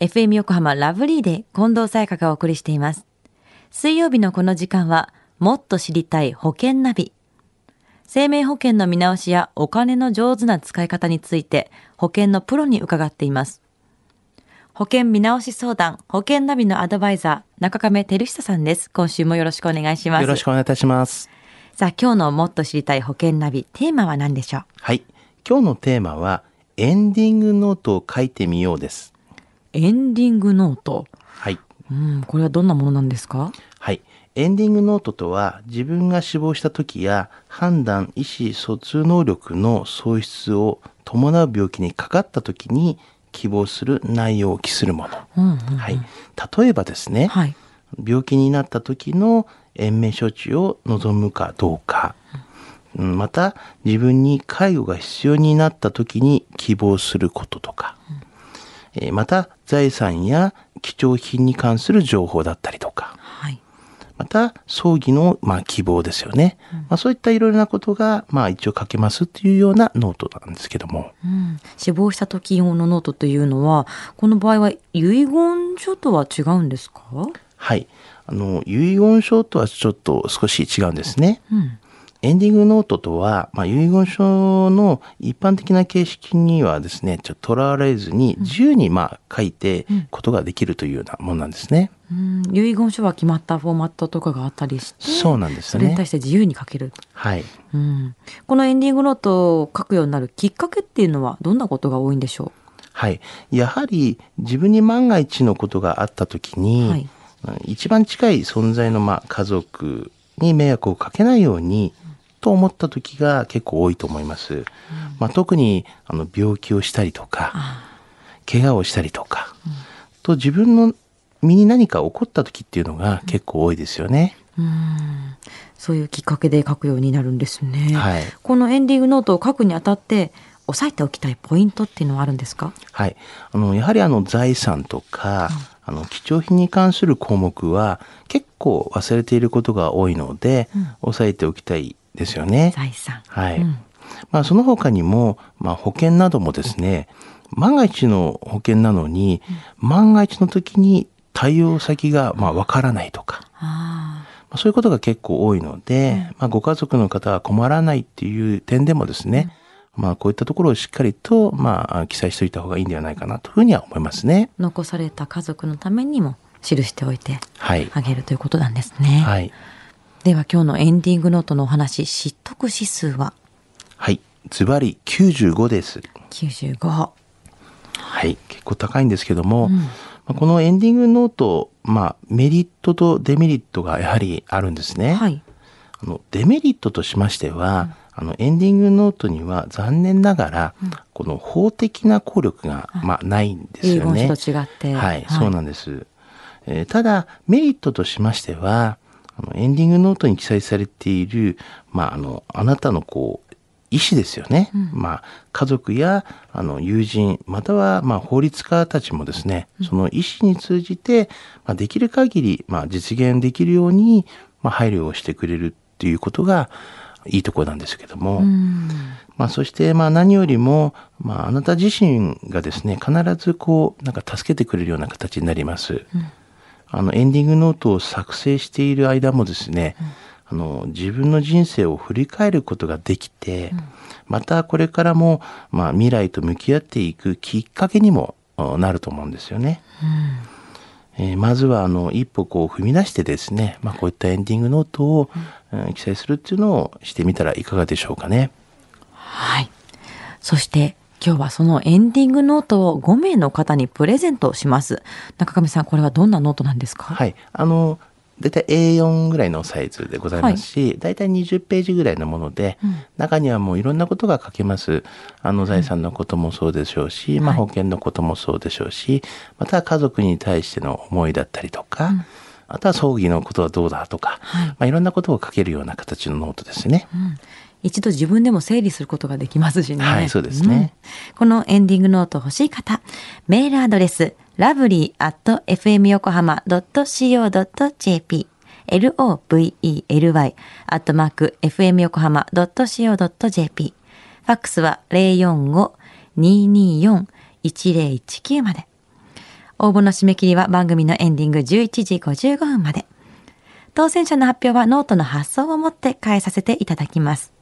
FM 横浜ラブリーで近藤沙耶香がお送りしています。水曜日のこの時間は、もっと知りたい保険ナビ。生命保険の見直しやお金の上手な使い方について、保険のプロに伺っています。保険見直し相談、保険ナビのアドバイザー、中亀照久さんです。今週もよろしくお願いします。よろしくお願いいたします。さあ、今日のもっと知りたい保険ナビ、テーマは何でしょう？はい。今日のテーマは、エンディングノートを書いてみようです。エンディングノート。はい。うん、これはどんなものなんですか？はい。エンディングノートとは、自分が死亡した時や、判断、意思疎通能力の喪失を伴う病気にかかった時に希望する内容を記するもの。うん、うん。はい。例えばですね、はい。病気になった時の延命処置を望むかどうか、うんまた自分に介護が必要になった時に希望することとか、えーまた財産や貴重品に関する情報だったりとか。はい。また葬儀の、まあ、希望ですよね、まあ、そういったいろいろなことが、まあ、一応書けますっていうようなノートなんですけども。うん、死亡した時用のノートというのは、この場合は遺言書とは違うんですか？はい。あの遺言書とはちょっと少し違うんですね。うん。エンディングノートとは、まあ、遺言書の一般的な形式にはですね、ちょっととらわれずに自由にまあ書いてことができるというようなものなんですね。うん、遺言書は決まったフォーマットとかがあったりして、そうなんですよねそれに対。して自由に書ける。はい。うん。このエンディングノートを書くようになるきっかけっていうのはどんなことが多いんでしょはい。やはり自分に万が一のことがあった時うに、はい。一番近い存在のまあ家族に迷惑をかけないように、と思った時が結構多いと思います。まあ、特にあの病気をしたりとか、あ怪我をしたりとか、と自分の身に何か起こった時っていうのが結構多いですよね。あ。うん。そういうきっかけで書くようになるんですね。はい。このエンディングノートを書くにあたって、押さえておきたいポイントっていうのはあるんですか？はい。あの、やはりあの財産とか、あの、貴重品に関する項目は結構忘れていることが多いので、押さえておきたいですよね。財産。はい。うんまあ、その他にも、まあ、保険などもですね、万が一の保険なのに、万が一の時に対応先が、まあ、わからないとか、あまあそういうことが結構多いので、まあ、ご家族の方は困らないっていう点でもですね、まあ、こういったところをしっかりと、まあ、記載しておいた方がいいんではないかなというふうには思いますね。あ。残された家族のためにも記しておいてはい。あげるということなんですね。はい。では今日のエンディングノートのお話、知得指数は？はい。ズバリ95です。95。はい。結構高いんですけども、まあこのエンディングノート、まあ、メリットとデメリットがやはりあるんですね。はい。あのデメリットとしましては、あのエンディングノートには残念ながら、この法的な効力が、まあ、ないんです遺よね。言書と違って。はい、そうなんです。えーただ、メリットとしましては、あのエンディングノートに記載されている、まあ、あの、あなたのこう、意思ですよね。まあ、家族や、あの、友人、または、まあ、法律家たちもですね、その意思に通じて、まあ、できる限り、まあ、実現できるように、まあ、配慮をしてくれるっていうことが、いいところなんですけども、うん。まあ、そして、まあ、何よりも、まあ、あなた自身がですね、必ずこう、なんか助けてくれるような形になります。あの、エンディングノートを作成している間もですね、あの、自分の人生を振り返ることができて、またこれからも、まあ、未来と向き合っていくきっかけにもあなると思うんですよね。えーまずはあの一歩こう踏み出してですね、まあ、こういったエンディングノートを、うん記載するっていうのをしてみたらいかがでしょうかね。はい。そして今日はそのエンディングノートを5名の方にプレゼントします。中上さん、これはどんなノートなんですか？はい。あの、だいたい A4 ぐらいのサイズでございますし、だいたい20ページぐらいのもので、中にはもういろんなことが書けます。あの財産のこともそうでしょうし、まあはい保険のこともそうでしょうし、または家族に対しての思いだったりとか、あとは葬儀のことはどうだとか、はいまあいろんなことを書けるような形のノートですね。一度自分でも整理することができますしね。はいそうですねうんこのエンディングノート欲しい方、メールアドレス、lovely.fmyokohama.co.jp lovely アットマーク fmyokohama.co.jp ファックスは045-224-1019まで。応募の締め切りは番組のエンディング11時55分まで。当選者の発表はノートの発送をもって代えさせていただきます。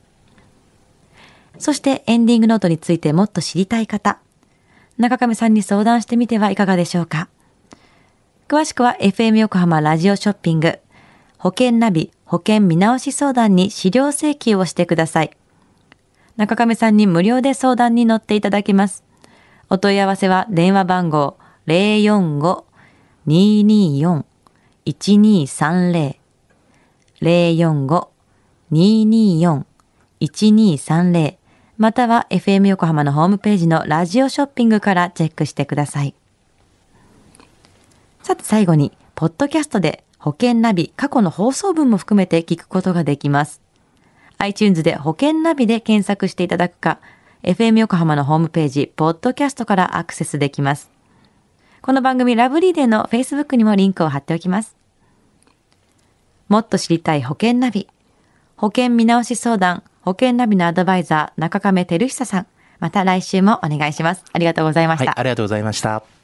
そしてエンディングノートについてもっと知りたい方、中上さんに相談してみてはいかがでしょうか。詳しくは FM 横浜ラジオショッピング、保険ナビ保険見直し相談に資料請求をしてください。中上さんに無料で相談に乗っていただきます。お問い合わせは電話番号045-224-1230 045-224-1230または FM 横浜のホームページのラジオショッピングからチェックしてください。さて最後に、ポッドキャストで保険ナビ過去の放送分も含めて聞くことができます。iTunes で保険ナビで検索していただくか、FM 横浜のホームページ、ポッドキャストからアクセスできます。この番組ラブリーデーの Facebook にもリンクを貼っておきます。もっと知りたい保険ナビ。保険見直し相談、保険ナビのアドバイザー、中亀照久さん。また来週もお願いします。ありがとうございました。はい、ありがとうございました。